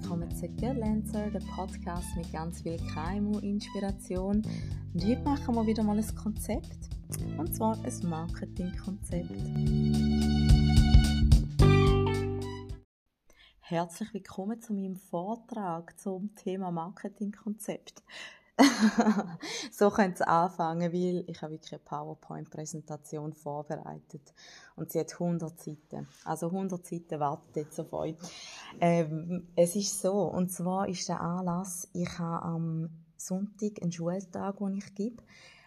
willkommen zu Girlancer, der Podcast mit ganz viel KMU-Inspiration. Und heute machen wir wieder mal ein Konzept, und zwar ein Marketingkonzept. Herzlich willkommen zu meinem Vortrag zum Thema Marketingkonzept. so könnte es anfangen, weil ich habe wirklich eine PowerPoint-Präsentation vorbereitet und sie hat 100 Seiten. Also 100 Seiten warten jetzt auf euch. Ähm, es ist so, und zwar ist der Anlass, ich habe am Sonntag einen Schultag, den ich gebe.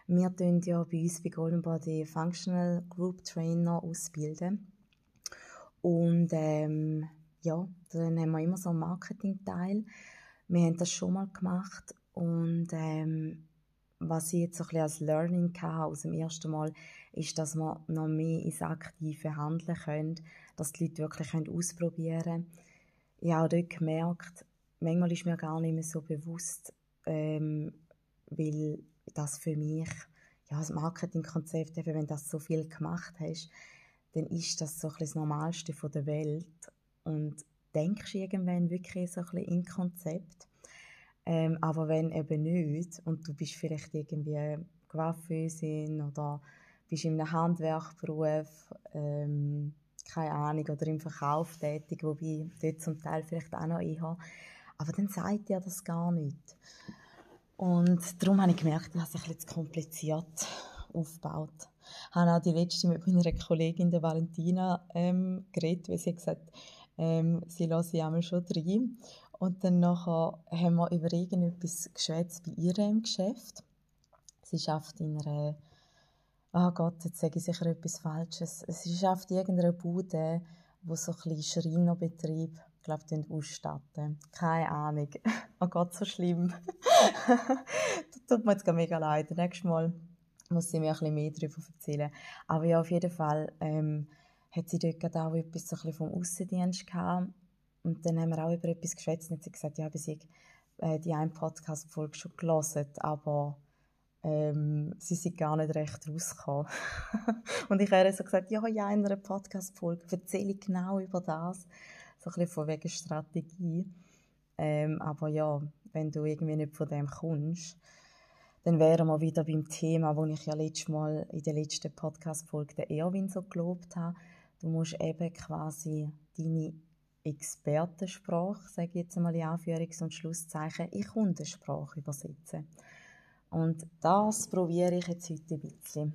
Wir tun ja bei uns bei Golden Body Functional Group Trainer ausbilden. Und ähm, ja, dann haben wir immer so einen Marketing-Teil. Wir haben das schon mal gemacht und ähm, was ich jetzt so ein bisschen als Learning hatte aus dem ersten Mal, ist, dass man noch mehr ins aktive Handeln können, dass die Leute wirklich ausprobieren können. Ich habe dort gemerkt, manchmal ist mir gar nicht mehr so bewusst, ähm, weil das für mich, ja, das Marketingkonzept, wenn du das so viel gemacht hast, dann ist das so ein das Normalste der Welt und denkst irgendwann wirklich so ein bisschen in Konzept ähm, aber wenn eben nicht und du bist vielleicht irgendwie Coiffeusin oder bist in einem Handwerkberuf, ähm, keine Ahnung, oder im Verkauf tätig, wobei dort zum Teil vielleicht auch noch ich habe, aber dann sagt dir das gar nicht. Und darum habe ich gemerkt, dass sich jetzt kompliziert aufgebaut. Ich habe auch die letzte mit meiner Kollegin, der Valentina, ähm, geredet, weil sie gesagt hat, ähm, sie lasse ich schon rein. Und dann nachher haben wir über irgendetwas geschwätzt bei ihr im Geschäft. Sie schafft in einer, oh Gott, jetzt sage ich sicher etwas Falsches. Sie schafft in irgendeiner Bude, wo so ein bisschen Schreinerbetrieb, ich glaube, ausstatten. Keine Ahnung. Oh Gott, so schlimm. das tut mir jetzt mega leid. Nächstes Mal muss sie mir ein bisschen mehr darüber erzählen. Aber ja, auf jeden Fall ähm, hat sie dort auch etwas so ein bisschen vom Aussendienst gehabt und dann haben wir auch über etwas geschwätzt und sie gesagt, ja, bis ich äh, die eine Podcast-Folge schon gelesen, aber ähm, sie sind gar nicht recht rausgekommen. und ich habe so gesagt, ja, ja, in einer Podcast-Folge erzähle ich genau über das, so ein bisschen von wegen Strategie. Ähm, aber ja, wenn du irgendwie nicht von dem kommst, dann wären wir wieder beim Thema, wo ich ja letztes Mal in der letzten Podcast-Folge den Erwin so gelobt habe. Du musst eben quasi deine Expertensprache, sage ich jetzt einmal in Anführungs- und Schlusszeichen, in Kundensprache übersetzen. Und das probiere ich jetzt heute ein bisschen.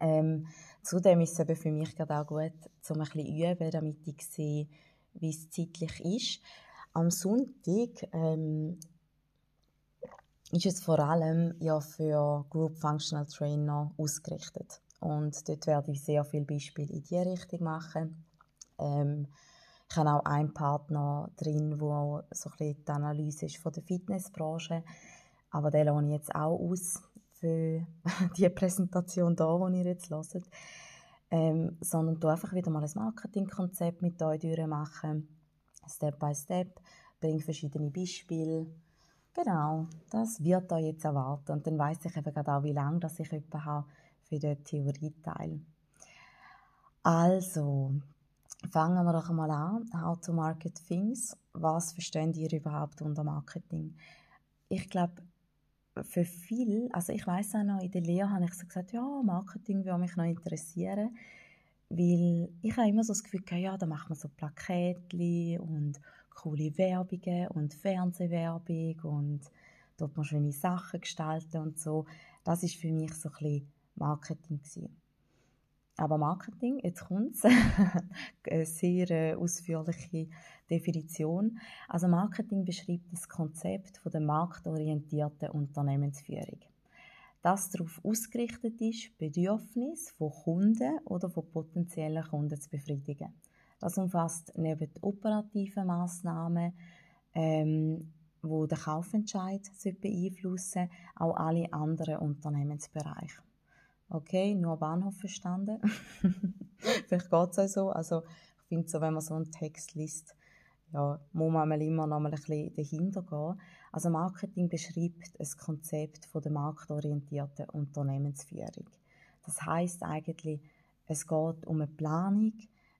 Ähm, zudem ist es eben für mich gerade auch gut, um ein bisschen üben, damit ich sehe, wie es zeitlich ist. Am Sonntag ähm, ist es vor allem ja für Group Functional Trainer ausgerichtet. Und dort werde ich sehr viele Beispiele in diese Richtung machen. Ähm, ich habe auch einen Partner drin, wo so die Analyse ist von der Fitnessbranche. Aber den lasse ich jetzt auch aus für die Präsentation hier, die ihr jetzt hört. Ähm, sondern du einfach wieder mal ein Marketingkonzept mit euch durchmachen. Step by Step. Bring verschiedene Beispiele. Genau, das wird euch jetzt erwarten. Und dann weiss ich eben gerade auch, wie lange ich etwa habe für den Theorieteil. Also, Fangen wir doch einmal an. How to market things. Was versteht ihr überhaupt unter Marketing? Ich glaube, für viel, also ich weiß auch noch, in der Lehre habe ich so gesagt, ja, Marketing würde mich noch interessieren, weil ich habe immer so das Gefühl ja, da macht man so Plaketli und coole Werbungen und Fernsehwerbung und dort man schöne Sachen gestalten und so. Das ist für mich so ein bisschen Marketing gewesen. Aber Marketing, jetzt kommt es, eine sehr äh, ausführliche Definition. Also Marketing beschreibt das Konzept von der marktorientierten Unternehmensführung. Das darauf ausgerichtet ist, Bedürfnisse von Kunden oder von potenziellen Kunden zu befriedigen. Das umfasst neben den operativen Massnahmen, ähm, wo der Kaufentscheid beeinflussen auch alle anderen Unternehmensbereiche. Okay, nur Bahnhof verstanden. Vielleicht geht es auch so. Also, ich finde so, wenn man so einen Text liest, ja, muss man immer noch mal ein bisschen dahinter gehen. Also Marketing beschreibt ein Konzept von der marktorientierten Unternehmensführung. Das heißt eigentlich, es geht um eine Planung,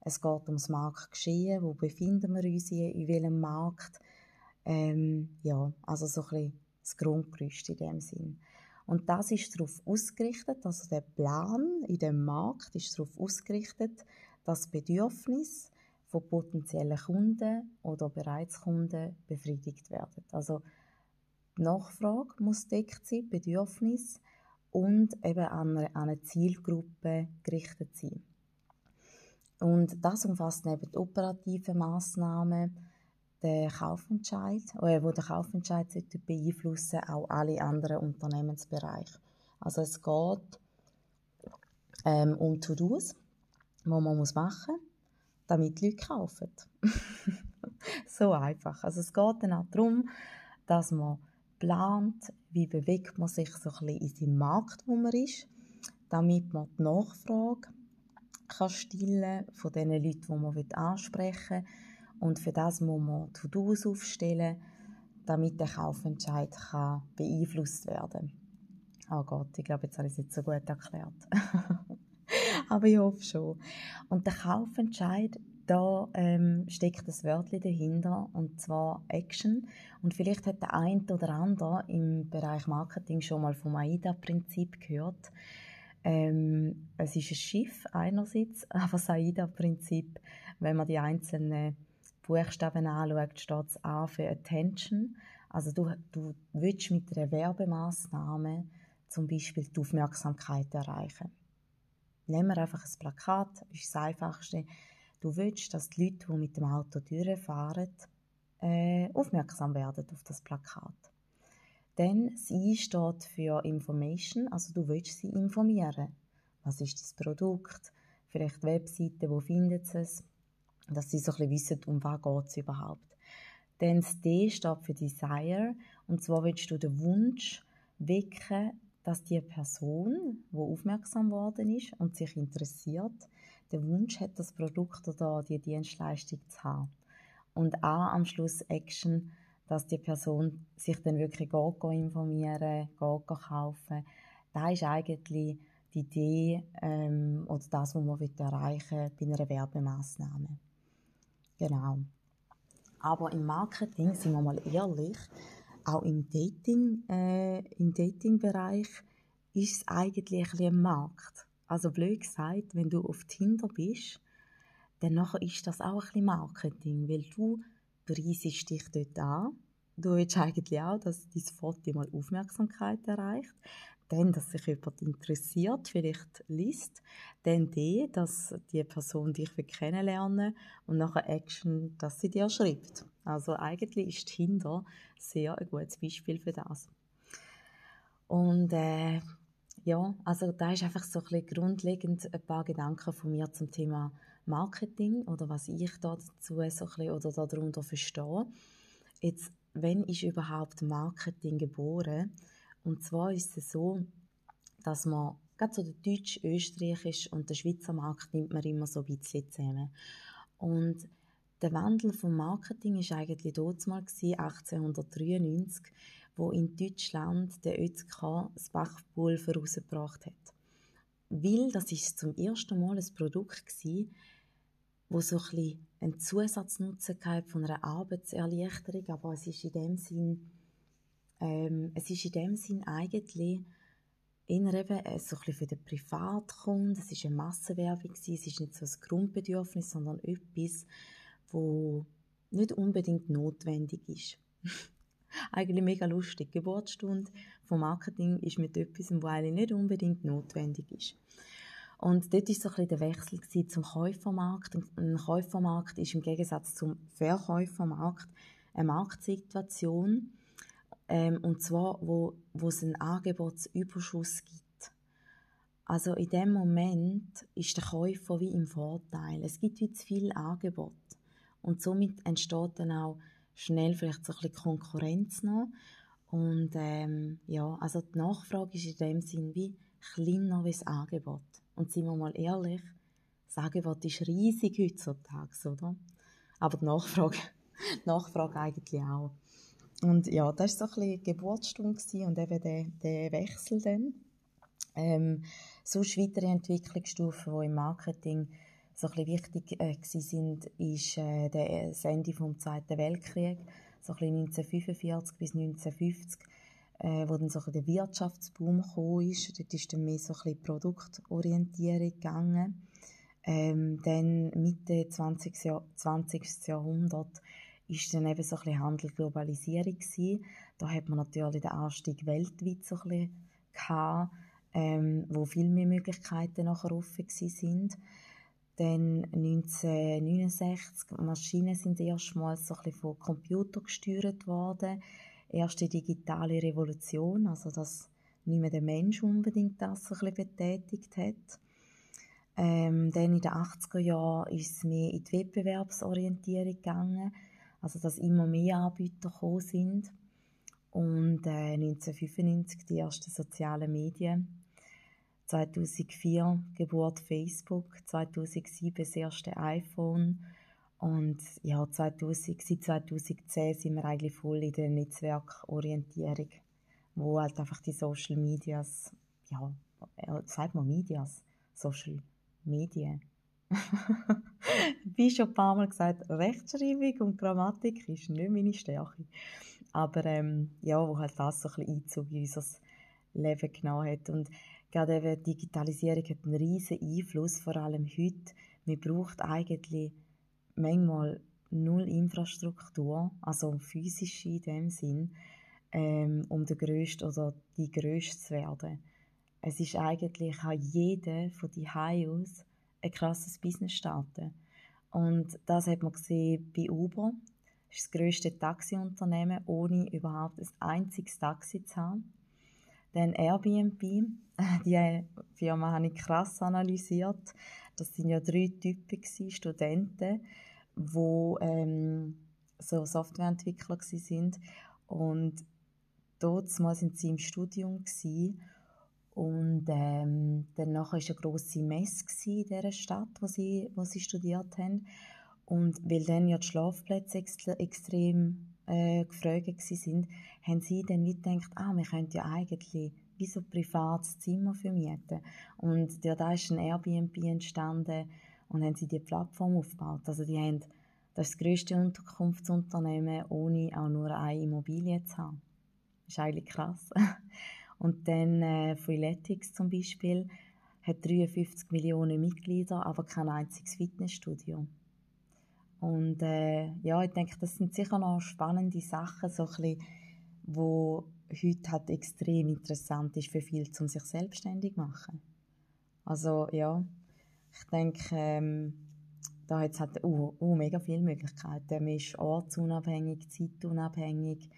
es geht ums Marktgeschehen, wo befinden wir uns in, in welchem Markt, Ähm, ja, also so ein bisschen das Grundgerüst in dem Sinn. Und das ist darauf ausgerichtet, also der Plan in dem Markt ist darauf ausgerichtet, dass Bedürfnis von potenziellen Kunden oder bereits Kunden befriedigt werden. Also die Nachfrage muss deckt sein, Bedürfnis und eben an eine, an eine Zielgruppe gerichtet sein. Und das umfasst neben den operativen Massnahmen den Kaufentscheid, äh, wo der Kaufentscheid beeinflussen auch alle anderen Unternehmensbereiche. Also es geht ähm, um To-Dos, die man muss machen muss, damit die Leute kaufen. so einfach. Also es geht dann auch darum, dass man plant, wie bewegt man sich so ein bisschen in seinem Markt, wo man ist, damit man die Nachfrage kann stillen von den Leuten, die man ansprechen will. Und für das muss man To-Dos aufstellen, damit der Kaufentscheid kann beeinflusst werden Oh Gott, ich glaube, jetzt habe ich es nicht so gut erklärt. Aber ich hoffe schon. Und der Kaufentscheid da ähm, steckt das Wörtchen dahinter, und zwar Action. Und vielleicht hat der eine oder andere im Bereich Marketing schon mal vom AIDA-Prinzip gehört. Ähm, es ist ein Schiff einerseits, aber das AIDA-Prinzip, wenn man die einzelnen Buchstaben anschaut, steht es A für Attention. Also du, du willst mit einer Werbemaßnahme zum Beispiel die Aufmerksamkeit erreichen. Nehmen wir einfach ein Plakat, das ist das Einfachste. Du willst, dass die Leute, die mit dem Auto durchfahren, äh, aufmerksam werden auf das Plakat. Dann das I steht für Information, also du willst sie informieren. Was ist das Produkt? Vielleicht Webseiten, wo findet es? Dass sie so ein bisschen wissen, um was geht es überhaupt. Dann das D steht für Desire, und zwar willst du den Wunsch wecken, dass die Person, die aufmerksam worden ist und sich interessiert, den Wunsch hat, das Produkt oder die Dienstleistung zu haben. Und auch am Schluss Action, dass die Person sich dann wirklich geht, informieren, geht, geht kaufen. Das ist eigentlich die Idee ähm, oder das, was man erreichen bei einer Werbemaßnahme. Genau. Aber im Marketing, sind wir mal ehrlich, auch im Dating, äh, im Dating-Bereich ist es eigentlich ein, ein Markt. Also blöd gesagt, wenn du auf Tinder bist, dann ist das auch ein bisschen Marketing, weil du preisest dich dort an. Du willst eigentlich auch, dass dein Foto mal Aufmerksamkeit erreicht. Dann, dass sich jemand interessiert, vielleicht liest. Dann die, dass die Person dich kennenlernen und nachher Action, dass sie dir schreibt. Also eigentlich ist Tinder sehr ein gutes Beispiel für das. Und äh, ja, also da ist einfach so ein bisschen grundlegend ein paar Gedanken von mir zum Thema Marketing oder was ich da dazu so ein bisschen oder darunter verstehe. Jetzt, wenn ist überhaupt Marketing geboren? Und zwar ist es so, dass man gerade so der deutsch, österreichisch und der Schweizer Markt nimmt man immer so ein bisschen zusammen. Und der Wandel vom Marketing ist eigentlich dort mal 1893, wo in Deutschland der ÖZK das Bachpulver rausgebracht hat. Weil das ist zum ersten Mal ein Produkt war, wo so ein einen Zusatznutzen von einer Arbeitserleichterung, aber es ist in dem Sinn, ähm, es ist in dem Sinn eigentlich eher eben äh, so ein für den Privatkunden, es ist eine Massenwerbung es ist nicht so ein Grundbedürfnis, sondern etwas, wo nicht unbedingt notwendig ist. eigentlich mega lustig. Geburtsstunde vom Marketing ist mit etwas, was eigentlich nicht unbedingt notwendig ist. Und dort war so ein bisschen der Wechsel zum Käufermarkt. Ein Käufermarkt ist im Gegensatz zum Verkäufermarkt eine Marktsituation, ähm, und zwar, wo, wo es einen Angebotsüberschuss gibt. Also in dem Moment ist der Käufer wie im Vorteil. Es gibt wie zu viel Angebot. Und somit entsteht dann auch schnell vielleicht so ein bisschen Konkurrenz noch. Und ähm, ja, also die Nachfrage ist in dem Sinn wie kleiner wie das Angebot. Und sind wir mal ehrlich, das Angebot ist riesig heutzutage, oder? Aber die Nachfrage, die Nachfrage eigentlich auch. Und ja, das war so ein bisschen Geburtsstunde und eben der, der Wechsel dann. Ähm, sonst weitere Entwicklungsstufen, die im Marketing so ein bisschen wichtig äh, sind, ist äh, das Ende vom Zweiten Weltkrieg. so ein 1945 bis 1950, äh, wo dann so ein der Wirtschaftsboom gekommen ist. Dort ist dann mehr so ein bisschen Produktorientierung gegangen. Ähm, dann Mitte 20. Jahr, 20. Jahrhundert ist dann eben so ein Handel Globalisierung gewesen. Da hat man natürlich den Anstieg weltweit so ein gehabt, ähm, wo viel mehr Möglichkeiten nachher offen sind. Dann 1969, Maschinen sind erstmals so ein von Computer gesteuert worden. Erste digitale Revolution, also dass nicht mehr der Mensch unbedingt das so ein betätigt hat. Ähm, dann in den 80er Jahren ist es mehr in die Wettbewerbsorientierung gegangen, also dass immer mehr Anbieter gekommen sind. Und äh, 1995 die ersten sozialen Medien. 2004 Geburt Facebook, 2007 das erste iPhone und ja, 2000, seit 2010 sind wir eigentlich voll in der Netzwerkorientierung, wo halt einfach die Social Medias, ja, sagt man Medias, Social Medien. Wie schon ein paar Mal gesagt, Rechtschreibung und Grammatik ist nicht meine Stärke. Aber ähm, ja, wo halt das so ein bisschen Einzug in unser Leben genommen hat. Und gerade eben Digitalisierung hat einen riesen Einfluss, vor allem heute. Man braucht eigentlich manchmal null Infrastruktur, also physisch in dem Sinn, ähm, um der Größte oder die Größte zu werden. Es ist eigentlich, kann jeder von die aus ein krasses Business starten. Und das hat man gesehen bei Uber. Das ist das grösste Taxiunternehmen, ohne überhaupt ein einziges Taxi zu haben. Dann Airbnb, die Firma habe ich krass analysiert. Das sind ja drei Typen gewesen, Studenten, die ähm, so Softwareentwickler sind und dort mal sind sie im Studium gewesen. Und ähm, dann nachher ist eine grosse Messe in dieser Stadt, wo sie, wo sie studiert haben und weil dann ja die Schlafplätze extrem äh, gefragt sind, haben sie dann wie gedacht, ah, wir könnten ja eigentlich wie so ein privates Zimmer vermieten. Und da ist ein Airbnb entstanden und haben sie die Plattform aufgebaut. Also die haben das, ist das grösste Unterkunftsunternehmen, ohne auch nur eine Immobilie zu haben. Das ist eigentlich krass. Und dann äh, Freeletics zum Beispiel hat 53 Millionen Mitglieder, aber kein einziges Fitnessstudio. Und äh, ja, ich denke, das sind sicher noch spannende Sachen, so bisschen, wo heute halt extrem interessant ist für viele, um sich selbstständig zu machen. Also ja, ich denke, ähm, da hat es halt uh, uh, mega viele Möglichkeiten. Man ist ortsunabhängig, zeitunabhängig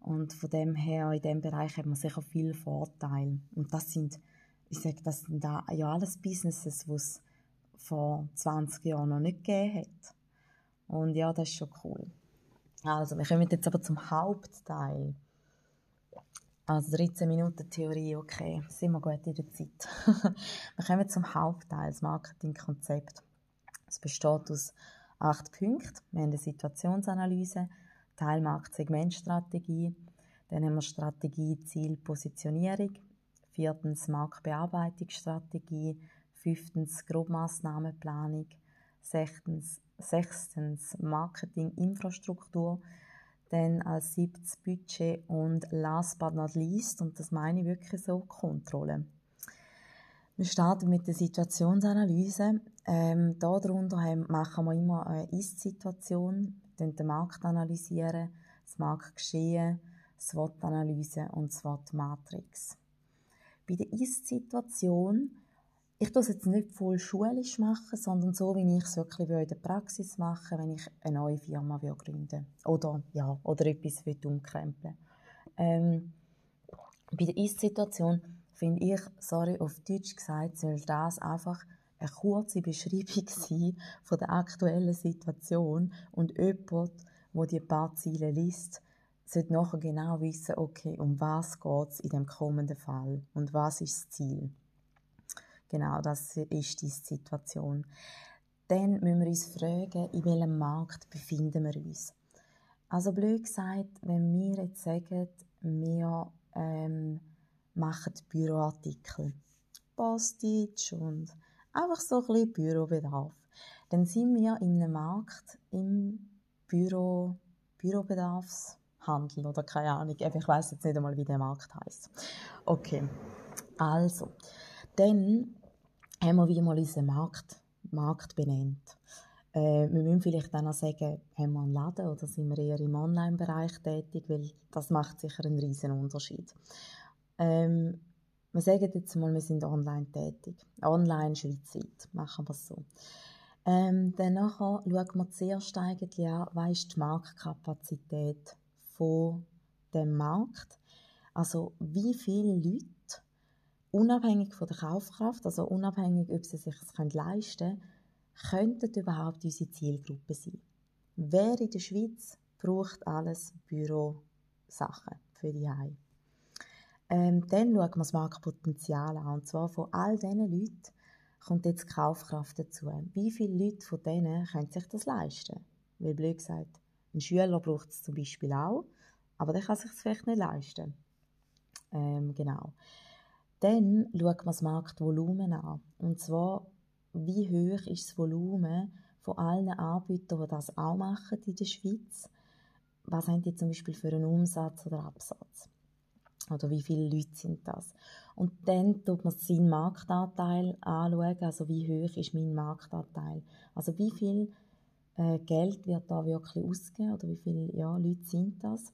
und von dem her, in dem Bereich hat man sicher viele Vorteile. Und das sind, ich sage, das sind ja alles Businesses, die es vor 20 Jahren noch nicht gegeben hat. Und ja, das ist schon cool. Also, wir kommen jetzt aber zum Hauptteil. Also 13 Minuten Theorie, okay, sind wir gut in der Zeit. wir kommen zum Hauptteil, das Marketingkonzept. Es besteht aus acht Punkten. Wir haben eine Situationsanalyse, Teilmarkt-Segmentstrategie, dann haben wir Strategie, Ziel, Positionierung, viertens Marktbearbeitungsstrategie, fünftens Grobmaßnahmenplanung, sechstens sechstens Marketinginfrastruktur, dann als siebtes Budget und last but not least, und das meine ich wirklich so, Kontrolle. Wir starten mit der Situationsanalyse. Ähm, darunter machen wir immer eine Ist-Situation, den Markt analysieren, das Marktgeschehen, SWOT-Analyse und SWOT-Matrix. Bei der Ist-Situation ich tue es jetzt nicht voll schulisch machen, sondern so, wie ich es wirklich in der Praxis machen wenn ich eine neue Firma gründen Oder, ja, oder etwas umkrempeln ähm, Bei der Ist-Situation finde ich, sorry, auf Deutsch gesagt, soll das einfach eine kurze Beschreibung von der aktuellen Situation und jemand, der die paar Ziele liest, sollte nachher genau wissen, okay, um was geht es in dem kommenden Fall und was ist das Ziel. Genau, das ist die Situation. Dann müssen wir uns fragen, in welchem Markt befinden wir uns. Also blöd gesagt, wenn wir jetzt sagen, wir ähm, machen Büroartikel, Postage und einfach so ein bisschen Bürobedarf, dann sind wir in einem Markt im Büro Bürobedarfshandel oder keine Ahnung. Ich weiß jetzt nicht einmal, wie der Markt heißt. Okay, also dann haben wir wieder mal unseren Markt, Markt benannt. Äh, wir müssen vielleicht auch noch sagen, haben wir einen Laden oder sind wir eher im Online-Bereich tätig, weil das macht sicher einen riesen Unterschied. Ähm, wir sagen jetzt mal, wir sind online tätig. Online schweizweit, machen wir es so. Ähm, dann schauen wir zuerst eigentlich an, was ist die Marktkapazität von dem Markt. Also wie viele Leute, unabhängig von der Kaufkraft, also unabhängig, ob sie sich das leisten können, könnten überhaupt unsere Zielgruppe sein. Wer in der Schweiz braucht alles Bürosachen für die Heim. Ähm, dann schauen wir das Marktpotenzial an. Und zwar von all diesen Leuten kommt jetzt Kaufkraft dazu. Wie viele Leute von denen können sich das leisten? Weil blöd gesagt, ein Schüler braucht es zum Beispiel auch, aber der kann sich es vielleicht nicht leisten. Ähm, genau. Dann schauen wir das Marktvolumen an. Und zwar, wie hoch ist das Volumen von allen Anbietern, die das auch machen in der Schweiz? Was haben die zum Beispiel für einen Umsatz oder Absatz? Oder wie viele Leute sind das? Und dann tut man seinen Marktanteil anschauen, also wie hoch ist mein Marktanteil. Also wie viel äh, Geld wird da wirklich ausgegeben oder wie viele ja, Leute sind das?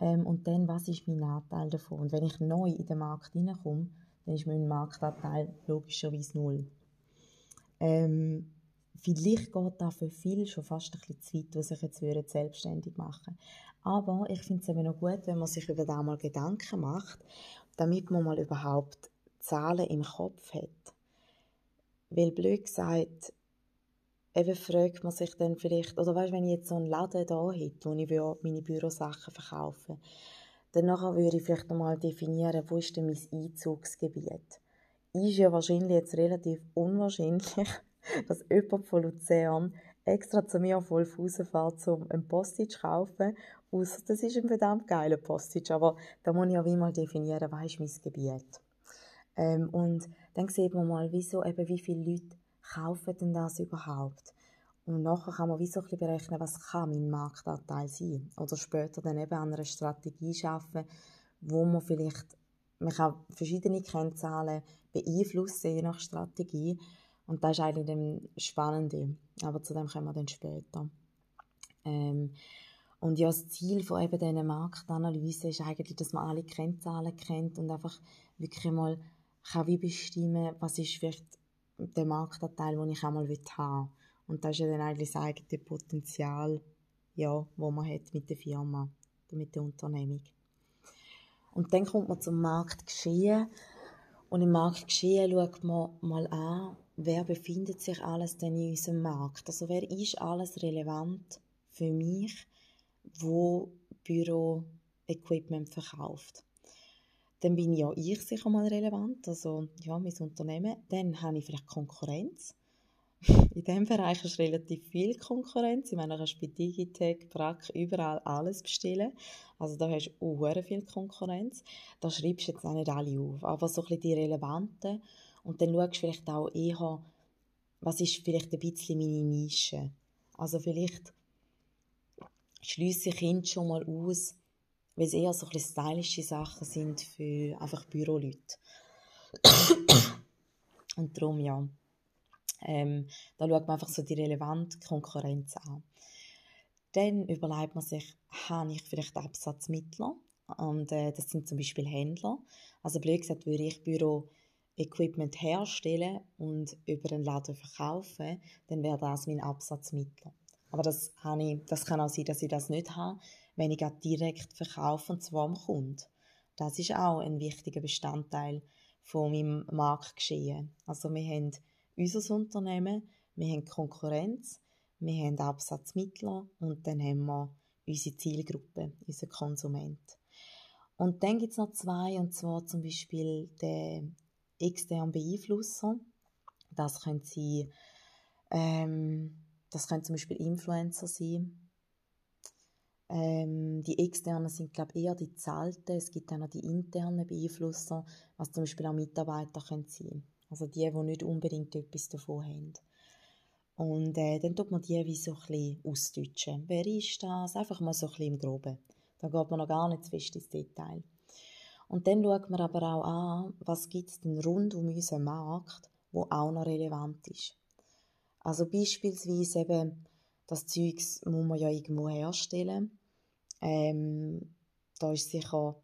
Ähm, und dann, was ist mein Anteil davon? Und wenn ich neu in den Markt hineinkomme, dann ist mein Marktanteil logischerweise null. Ähm, vielleicht geht da für viele schon fast ein bisschen zu weit, die sich jetzt selbstständig machen Aber ich finde es eben noch gut, wenn man sich über das mal Gedanken macht, damit man mal überhaupt Zahlen im Kopf hat. Weil blöd gesagt, eben fragt man sich dann vielleicht, oder weißt, wenn ich jetzt so einen Laden da hätte, wo ich meine Bürosachen verkaufe, dann nachher würde ich vielleicht einmal definieren, wo ist denn mein Einzugsgebiet. Ist ja wahrscheinlich jetzt relativ unwahrscheinlich, dass jemand von Luzern extra zu mir auf Wolfhausen fährt, um einen Postage zu kaufen. Ausser das ist ein verdammt geiler Postage. Aber da muss ich auch wie mal definieren, was ist mein Gebiet. Ähm, und dann sieht man mal, wieso, eben, wie viele Leute kaufen denn das überhaupt. Und nachher kann man wie so ein bisschen berechnen, was kann mein Marktanteil sein. Oder später dann eben an einer Strategie schaffen, wo man vielleicht, man kann verschiedene Kennzahlen beeinflussen, je nach Strategie. Und das ist eigentlich das Spannende. Aber zu dem kommen wir dann später. Ähm, und ja, das Ziel von eben dieser Marktanalyse ist eigentlich, dass man alle Kennzahlen kennt und einfach wirklich mal kann wie bestimmen, was ist vielleicht der Marktanteil, den ich einmal haben will. Und das ist ja dann eigentlich das eigene Potenzial, ja, wo man hat mit der Firma, mit der Unternehmung. Und dann kommt man zum Marktgeschehen. Und im Marktgeschehen schaut man mal an, wer befindet sich alles denn in unserem Markt? Also wer ist alles relevant für mich, wo Büro-Equipment verkauft? Dann bin ja ich sicher mal relevant, also ja, mein Unternehmen. Dann habe ich vielleicht Konkurrenz. In diesem Bereich ist relativ viel Konkurrenz. Ich meine, du kannst bei Digitech, Brack, überall alles bestellen. Also da hast du auch viel Konkurrenz. Da schreibst du jetzt auch nicht alle auf, aber so ein bisschen die relevanten und dann schaust du vielleicht auch eher, was ist vielleicht ein bisschen meine Nische. Also vielleicht schließe ihn schon mal aus, weil es eher so ein stylische Sachen sind für einfach Büroleute. und darum, ja, ähm, da schaut man einfach so die relevante Konkurrenz an. Dann überlegt man sich, habe ich vielleicht Absatzmittler? Und äh, das sind zum Beispiel Händler. Also blöd gesagt, würde ich Büro Equipment herstellen und über einen Laden verkaufen, dann wäre das mein Absatzmittel. Aber das, habe ich, das kann auch sein, dass ich das nicht habe, wenn ich direkt verkaufe und zwar am Kunden. Das ist auch ein wichtiger Bestandteil von meinem Marktgeschehen. Also wir haben unser Unternehmen, wir haben Konkurrenz, wir haben Absatzmittel und dann haben wir unsere Zielgruppe, unseren Konsument. Und dann gibt es noch zwei, und zwar zum Beispiel den externen Beeinflusser. Das können sie, ähm, das können zum Beispiel Influencer sein. Ähm, die externen sind, glaube eher die zahlten. Es gibt auch noch die internen Beeinflusser, was zum Beispiel auch Mitarbeiter können sein Also die, die nicht unbedingt etwas davon haben. Und äh, dann tut man die wie so ein bisschen ausdeutschen. Wer ist das? Einfach mal so ein bisschen im Groben. Da geht man noch gar nicht zu fest ins Detail. Und dann schaut man aber auch an, was gibt es denn rund um unseren Markt, wo auch noch relevant ist. Also beispielsweise eben, das Zeugs muss man ja irgendwo herstellen. Ähm, da ist sicher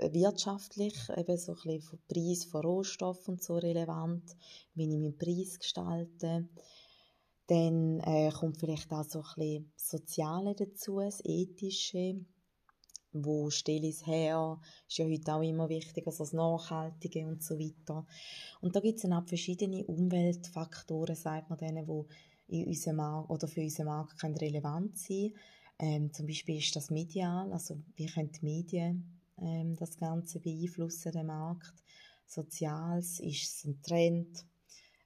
wirtschaftlich eben so ein bisschen vom Preis von Rohstoffen so relevant, wie ich meinen Preis gestalte. Dann äh, kommt vielleicht auch so ein bisschen Soziale dazu, das Ethische. Wo stelle ich es her? Ist ja heute auch immer wichtiger, also das Nachhaltige und so weiter. Und da gibt es dann auch verschiedene Umweltfaktoren, sagt man denen, die oder für unseren Markt relevant sein ähm, Zum Beispiel ist das medial, also wie können die Medien ähm, das Ganze beeinflussen, den Markt. Soziales ist es ein Trend,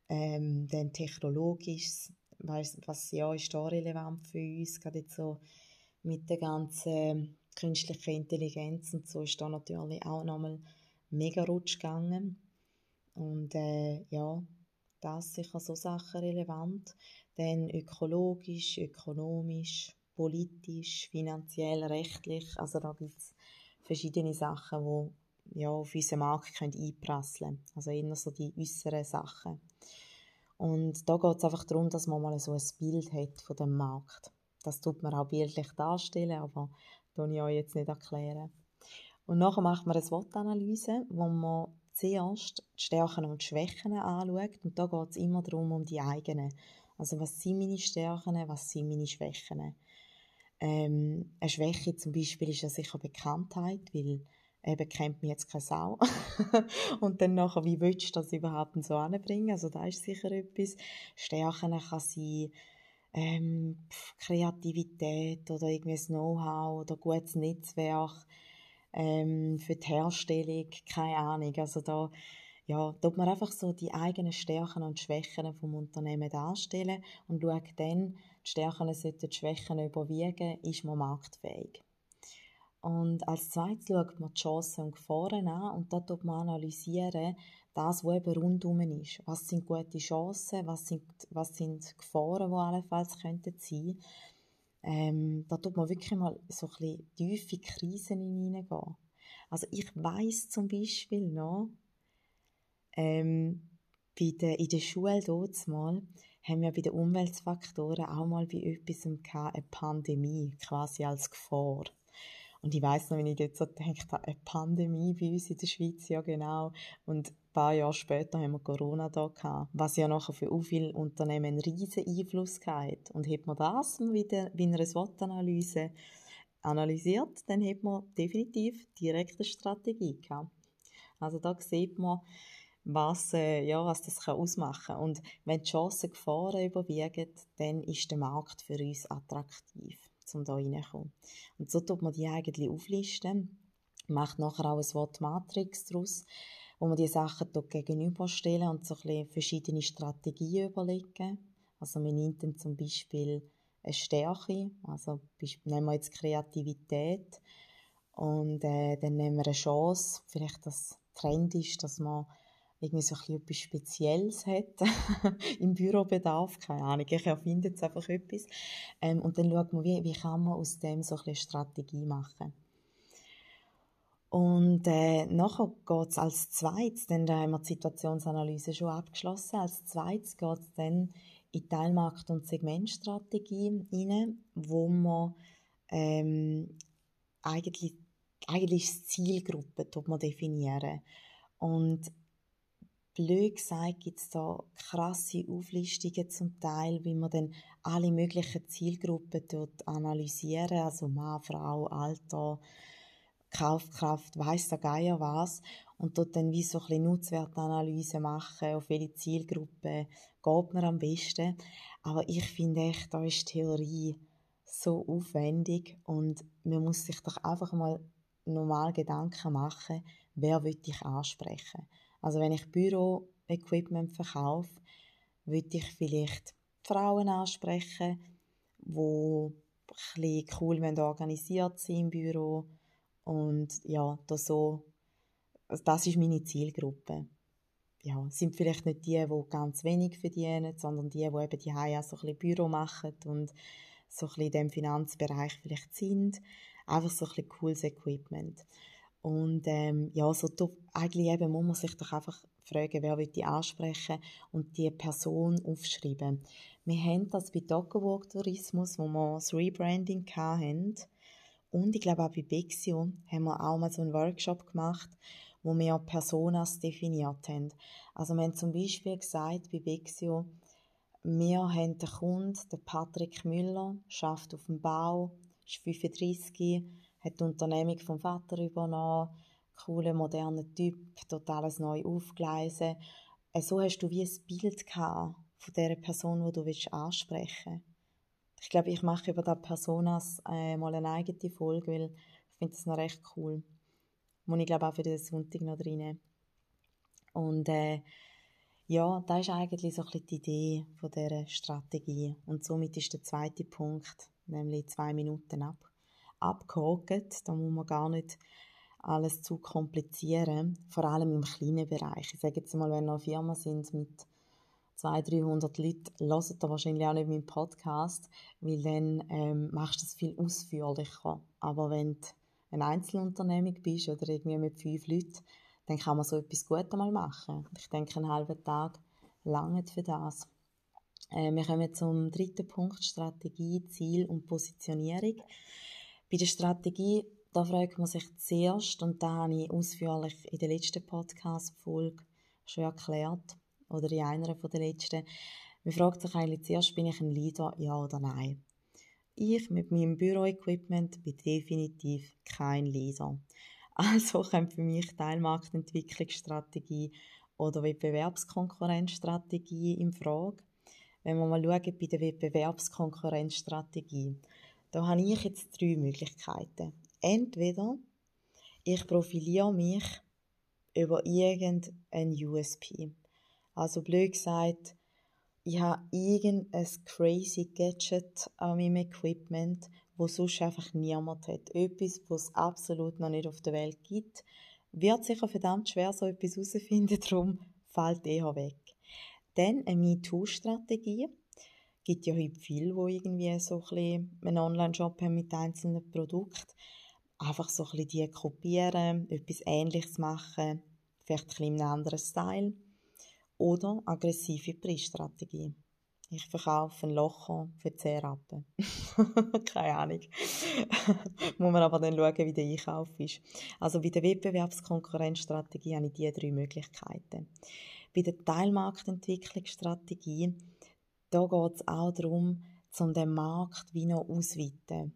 ähm, dann technologisch, was, was ja ist da relevant für uns, gerade jetzt so mit der ganzen künstlichen Intelligenz und so ist da natürlich auch nochmal mega rutsch gegangen. Und äh, ja, das sicher so Sachen relevant. Dann ökologisch, ökonomisch, politisch, finanziell, rechtlich. Also da gibt es verschiedene Sachen, die ja, auf unseren Markt können einprasseln können. Also eher so die äußeren Sachen. Und da geht es einfach darum, dass man mal so ein Bild hat von dem Markt. Das tut man auch bildlich darstellen, aber das ich euch jetzt nicht erklären. Und nachher macht man eine SWOT-Analyse, wo man zuerst die Stärken und die Schwächen anschaut. Und da geht es immer darum, um die eigenen. Also was sind meine Stärken, was sind meine Schwächen. Ähm, eine Schwäche zum Beispiel ist ja sicher Bekanntheit, weil eben kennt mich jetzt keine Sau. und dann nachher, wie willst du das überhaupt so anbringen? Also da ist sicher etwas. Stärken kann sein, ähm, Kreativität oder irgendwie Know-how oder gutes Netzwerk ähm, für die Herstellung, keine Ahnung. Also da ja, tut man einfach so die eigenen Stärken und Schwächen vom Unternehmen darstellen und schaut dann, die Stärken sollten die Schwächen überwiegen, ist man marktfähig. Und als zweites schaut man die Chancen und Gefahren an und da tut man analysieren, das, was eben rundum ist. Was sind gute Chancen, was sind, was sind Gefahren, die allenfalls könnten sein. Ähm, da tut man wirklich mal so ein tiefe Krisen hineingehen. Also ich weiß zum Beispiel noch, ähm, bei der, in der Schule dort mal, haben wir bei den Umweltfaktoren auch mal bei etwas eine Pandemie quasi als Gefahr. Und ich weiß noch, wenn ich jetzt so denke, eine Pandemie bei uns in der Schweiz, ja genau. Und ein paar Jahre später haben wir Corona da gehabt, was ja nachher für viele Unternehmen einen riesen Einfluss hat. Und hat man das wieder bei einer SWOT-Analyse analysiert, dann hat man definitiv direkt eine Strategie gehabt. Also da sieht man, was, äh, ja, was das kann ausmachen kann. Und wenn die Chancen Gefahren überwiegen, dann ist der Markt für uns attraktiv, um da reinzukommen. Und so tut man die eigentlich auflisten, macht nachher auch ein Wort Matrix daraus, wo man die Sachen gegenüberstellen und so ein verschiedene Strategien überlegen. Also man nimmt dann zum Beispiel eine Stärke, also nehmen wir jetzt Kreativität und äh, dann nehmen wir eine Chance, vielleicht das Trend ist, dass man irgendwie so etwas Spezielles hat im Bürobedarf, keine Ahnung, ich erfinde jetzt einfach etwas. Ähm, und dann schaut man, wie, wie kann man aus dem so eine Strategie machen. Und äh, nachher es als zweites, dann da haben wir die Situationsanalyse schon abgeschlossen, als zweites geht es dann in Teilmarkt- und Segmentstrategie rein, wo man ähm, eigentlich, eigentlich Zielgruppen definieren. Und blöd gesagt gibt es da krasse Auflistungen zum Teil, wie man dann alle möglichen Zielgruppen dort analysieren, also Mann, Frau, Alter, Kaufkraft, weiss der Geier was, und dort dann wie so ein bisschen Nutzwertanalyse machen, auf welche Zielgruppe geht man am besten. Aber ich finde echt, da ist Theorie so aufwendig und man muss sich doch einfach mal normal Gedanken machen, wer will ich ansprechen. Also wenn ich Büro-Equipment verkaufe, würde ich vielleicht Frauen ansprechen, die ein cool organisiert sind im Büro und ja, das so, das ist meine Zielgruppe. ja, sind vielleicht nicht die, die ganz wenig verdienen, sondern die, die eben die auch so ein bisschen Büro machen und so ein bisschen in diesem Finanzbereich vielleicht sind. Einfach so ein bisschen cooles Equipment. Und ähm, ja, so eigentlich eben muss man sich doch einfach fragen, wer will die ansprechen und die Person aufschreiben. Wir haben das bei Dockerwalk Tourismus, wo wir das Rebranding hatten. Und ich glaube auch bei Bexio haben wir auch mal so einen Workshop gemacht, wo wir Personas definiert haben. Also wir haben zum Beispiel gesagt bei Bexio, wir haben den Kunden, den Patrick Müller, schafft auf dem Bau, ist 35, hat die Unternehmung vom Vater übernommen, cooler, moderner Typ, totales neu aufgleisen. Äh, so hast du wie ein Bild gehabt von der Person, die du ansprechen willst. Ich glaube, ich mache über diese Personas äh, mal eine eigene Folge, weil ich finde das noch recht cool. Muss ich glaube auch für den Sonntag noch drin. Und äh, ja, das ist eigentlich so ein bisschen die Idee von dieser Strategie. Und somit ist der zweite Punkt, nämlich zwei Minuten ab, abgehakt. Da muss man gar nicht alles zu komplizieren, vor allem im kleinen Bereich. Ich sage jetzt mal, wenn eine Firma sind mit 200, 300 Leuten, hört ihr wahrscheinlich auch nicht meinen Podcast, weil dann ähm, machst du das viel ausführlicher. Aber wenn du eine Einzelunternehmung bist oder irgendwie mit fünf Leuten, dann kann man so etwas gut einmal machen. Ich denke, einen halben Tag lange für das. Äh, wir kommen zum dritten Punkt, Strategie, Ziel und Positionierung. Bei der Strategie da fragt man sich zuerst, und da habe ich ausführlich in der letzten Podcast-Folge schon erklärt, oder in einer der letzten, man fragt sich eigentlich zuerst, bin ich ein Leader, ja oder nein? Ich mit meinem Büroequipment bin definitiv kein Leader. Also kommt für mich Teilmarktentwicklungsstrategie oder Wettbewerbskonkurrenzstrategie in Frage. Wenn wir mal schauen bei der Wettbewerbskonkurrenzstrategie, da habe ich jetzt drei Möglichkeiten entweder ich profiliere mich über irgendein USP. Also blöd gesagt, ich habe irgendein crazy Gadget an meinem Equipment, wo sonst einfach niemand hat. Etwas, was es absolut noch nicht auf der Welt gibt. Wird sicher verdammt schwer, so etwas herauszufinden, darum fällt eher weg. Dann eine MeToo-Strategie. Es gibt ja heute viele, die irgendwie so ein einen Online-Shop haben mit einzelnen Produkten einfach so ein bisschen die kopieren, etwas Ähnliches machen, vielleicht ein bisschen in einem anderen Style. Oder aggressive Preisstrategie. Ich verkaufe ein Locher für 10 Rappen. Keine Ahnung. Muss man aber dann schauen, wie der Einkauf ist. Also bei der Wettbewerbskonkurrenzstrategie habe ich diese drei Möglichkeiten. Bei der Teilmarktentwicklungsstrategie, da geht es auch darum, um den Markt wie noch auszuweiten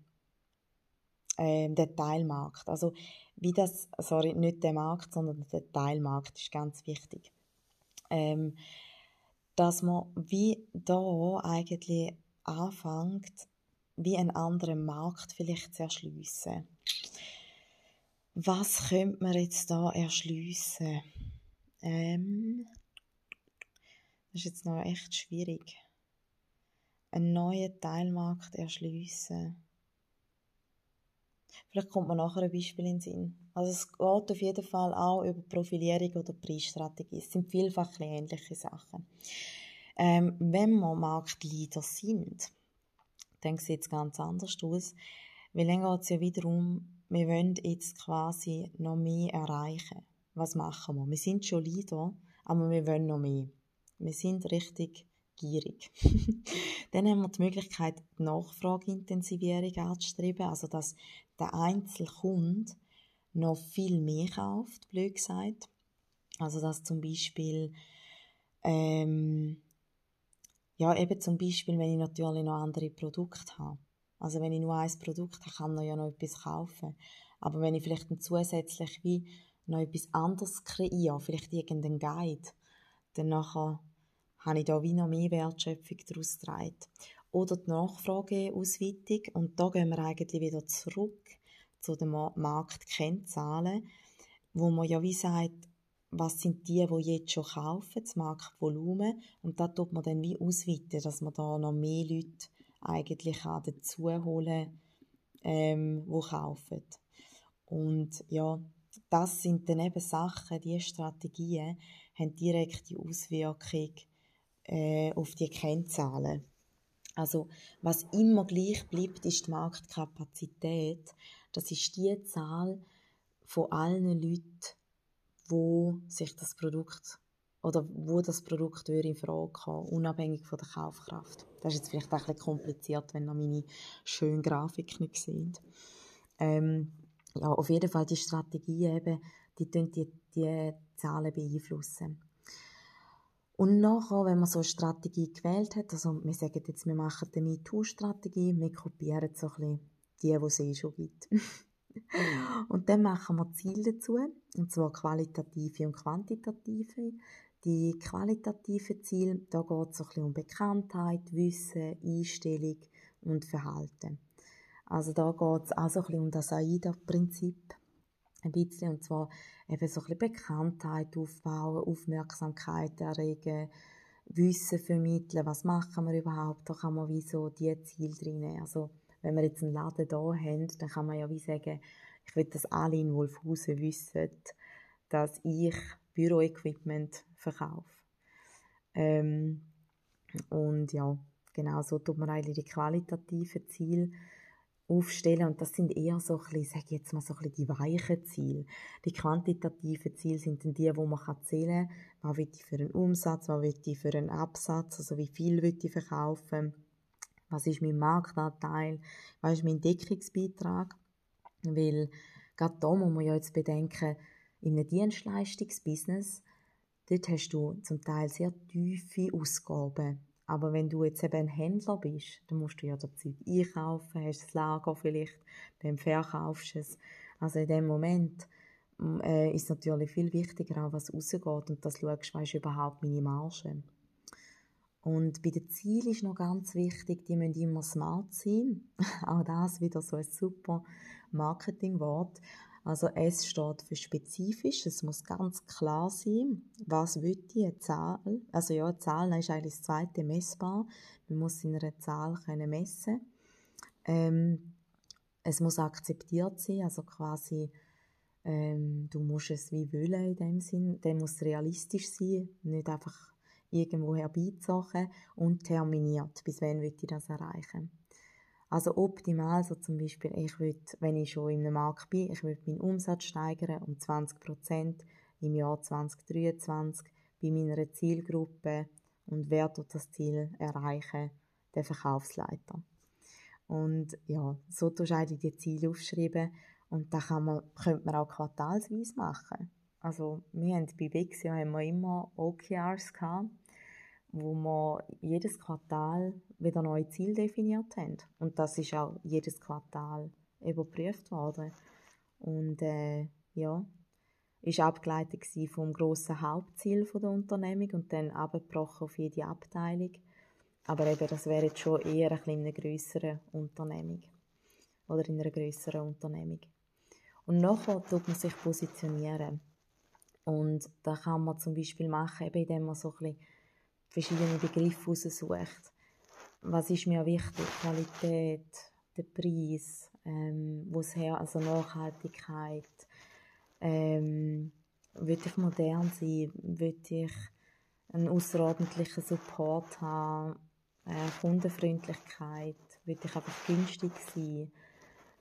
äh, der Teilmarkt. Also wie das, sorry, nicht der Markt, sondern der Teilmarkt ist ganz wichtig. Ähm, dass man wie da eigentlich anfängt, wie einen anderen Markt vielleicht zu erschliessen. Was könnte man jetzt da erschliessen? Ähm, das ist jetzt noch echt schwierig. Einen neuen Teilmarkt erschliessen. Vielleicht kommt man nachher ein Beispiel in den Sinn. Also es geht auf jeden Fall auch über Profilierung oder Preisstrategie. Es sind vielfach ähnliche Sachen. Ähm, wenn wir Marktleader sind, dann sieht es ganz anders aus. Weil dann geht es ja wiederum, wir wollen jetzt quasi noch mehr erreichen. Was machen wir? Wir sind schon Leader, aber wir wollen noch mehr. Wir sind richtig gierig. dann haben wir die Möglichkeit, die Nachfrageintensivierung anzustreben, also dass der Einzelkunde noch viel mehr kauft, blöd gesagt. Also dass zum Beispiel ähm, ja, eben zum Beispiel, wenn ich natürlich noch andere Produkte habe. Also wenn ich nur ein Produkt habe, kann ich ja noch etwas kaufen. Aber wenn ich vielleicht zusätzlich wie noch etwas anderes kreiere, vielleicht irgendeinen Guide, dann nachher habe ich da wie noch mehr Wertschöpfung daraus getragen. Oder die Nachfrageausweitung. Und da gehen wir eigentlich wieder zurück zu den Marktkennzahlen, wo man ja wie sagt, was sind die, die jetzt schon kaufen, das Marktvolumen. Und da tut man dann wie ausweiten, dass man da noch mehr Leute eigentlich auch dazu holen, ähm, die kaufen. Und ja, das sind dann eben Sachen, diese Strategien haben direkte Auswirkung äh, auf die Kennzahlen. Also, was immer gleich bleibt, ist die Marktkapazität. Das ist die Zahl von allen Leuten, wo sich das Produkt oder wo das Produkt in Frage kommt, unabhängig von der Kaufkraft. Das ist jetzt vielleicht ein bisschen kompliziert, wenn ihr meine schöne Grafik nicht seht. Ähm, ja, auf jeden Fall die Strategie eben, die, die, die Zahlen beeinflussen. Und nachher, wenn man so eine Strategie gewählt hat, also wir sagen jetzt, wir machen eine MeToo-Strategie, wir kopieren so ein bisschen die, die es eh schon gibt. und dann machen wir Ziele dazu, und zwar qualitative und quantitative. Die qualitativen Ziele, da geht es so ein bisschen um Bekanntheit, Wissen, Einstellung und Verhalten. Also da geht es auch so ein bisschen um das AIDA-Prinzip. Ein bisschen, und zwar eben so ein bisschen Bekanntheit aufbauen, Aufmerksamkeit erregen, Wissen vermitteln, was machen wir überhaupt, da kann man wie so die Ziele drin. Also wenn wir jetzt einen Laden da haben, dann kann man ja wie sagen, ich will, dass alle in Wolfhausen wissen, dass ich Büroequipment verkaufe. Ähm, und ja, genau so tut man eigentlich die qualitativen Ziele aufstellen. Und das sind eher so ein bisschen, sage jetzt mal so ein bisschen die weichen Ziele. Die quantitativen Ziele sind dann die, wo man zählen kann, was will ich für einen Umsatz, was will ich für einen Absatz, also wie viel will ich verkaufen, was ist mein Marktanteil, was ist mein Deckungsbeitrag, weil gerade da muss man ja jetzt bedenken, in einem Dienstleistungsbusiness, dort hast du zum Teil sehr tiefe Ausgaben aber wenn du jetzt eben ein Händler bist, dann musst du ja das Zeug einkaufen, hast das Lager vielleicht, dann verkaufst du es. Also in dem Moment äh, ist natürlich viel wichtiger, auch was rausgeht und das schaust, weißt du überhaupt meine Marge. Und bei den Zielen ist noch ganz wichtig, die müssen immer smart sein. auch das wieder so ein super Marketingwort. Also S steht für spezifisch, es muss ganz klar sein, was will eine Zahl. Also ja, Zahl ist eigentlich das zweite messbar. Man muss in einer Zahl können messen ähm, Es muss akzeptiert sein, also quasi ähm, du musst es wie wollen in dem Sinn. Der muss realistisch sein, nicht einfach irgendwo herbeizogen und terminiert. Bis wann will ich das erreichen? Also optimal, so zum Beispiel, ich würde, wenn ich schon in einem Markt bin, ich würde meinen Umsatz steigern um 20% im Jahr 2023 bei meiner Zielgruppe und wer tut das Ziel erreichen? Der Verkaufsleiter. Und ja, so tust du eigentlich die Ziele aufschreiben und da kann man, könnte man auch quartalsweise machen. Also wir haben bei Vixia haben wir immer OKRs gehabt wo wir jedes Quartal wieder neue Ziele definiert haben. Und das ist auch jedes Quartal überprüft worden. Und äh, ja, ist abgeleitet vom grossen Hauptziel der Unternehmung und dann abgebrochen auf jede Abteilung. Aber eben, das wäre jetzt schon eher ein in einer grösseren Unternehmung. Oder in einer grösseren Unternehmung. Und nachher tut man sich positionieren. Und da kann man zum Beispiel machen, eben indem man so ein bisschen verschiedene Begriffe raussucht. Was ist mir wichtig? Qualität, der Preis, ähm, wo es her, also Nachhaltigkeit, ähm, will ich modern sein, will ich einen außerordentlichen Support haben, äh, Kundenfreundlichkeit, will ich einfach günstig sein,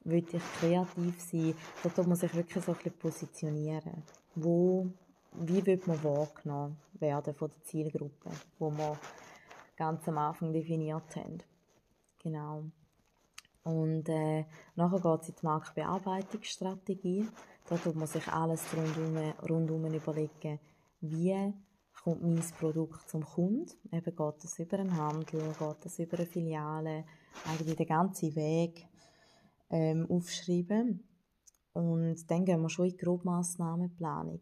will ich kreativ sein. Da muss man sich wirklich so ein bisschen positionieren. Wo wie wird man wahrgenommen werden von der Zielgruppe, wo wir ganz am Anfang definiert haben. Genau. Und äh, nachher geht es in die Marktbearbeitungsstrategie. Da tut man sich alles rundum, rundum überlegen, wie kommt mein Produkt zum Kunden. Eben geht das über einen Handel, geht das über eine Filiale, eigentlich den ganzen Weg ähm, aufschreiben. Und dann gehen wir schon in die Grobmaßnahmenplanung.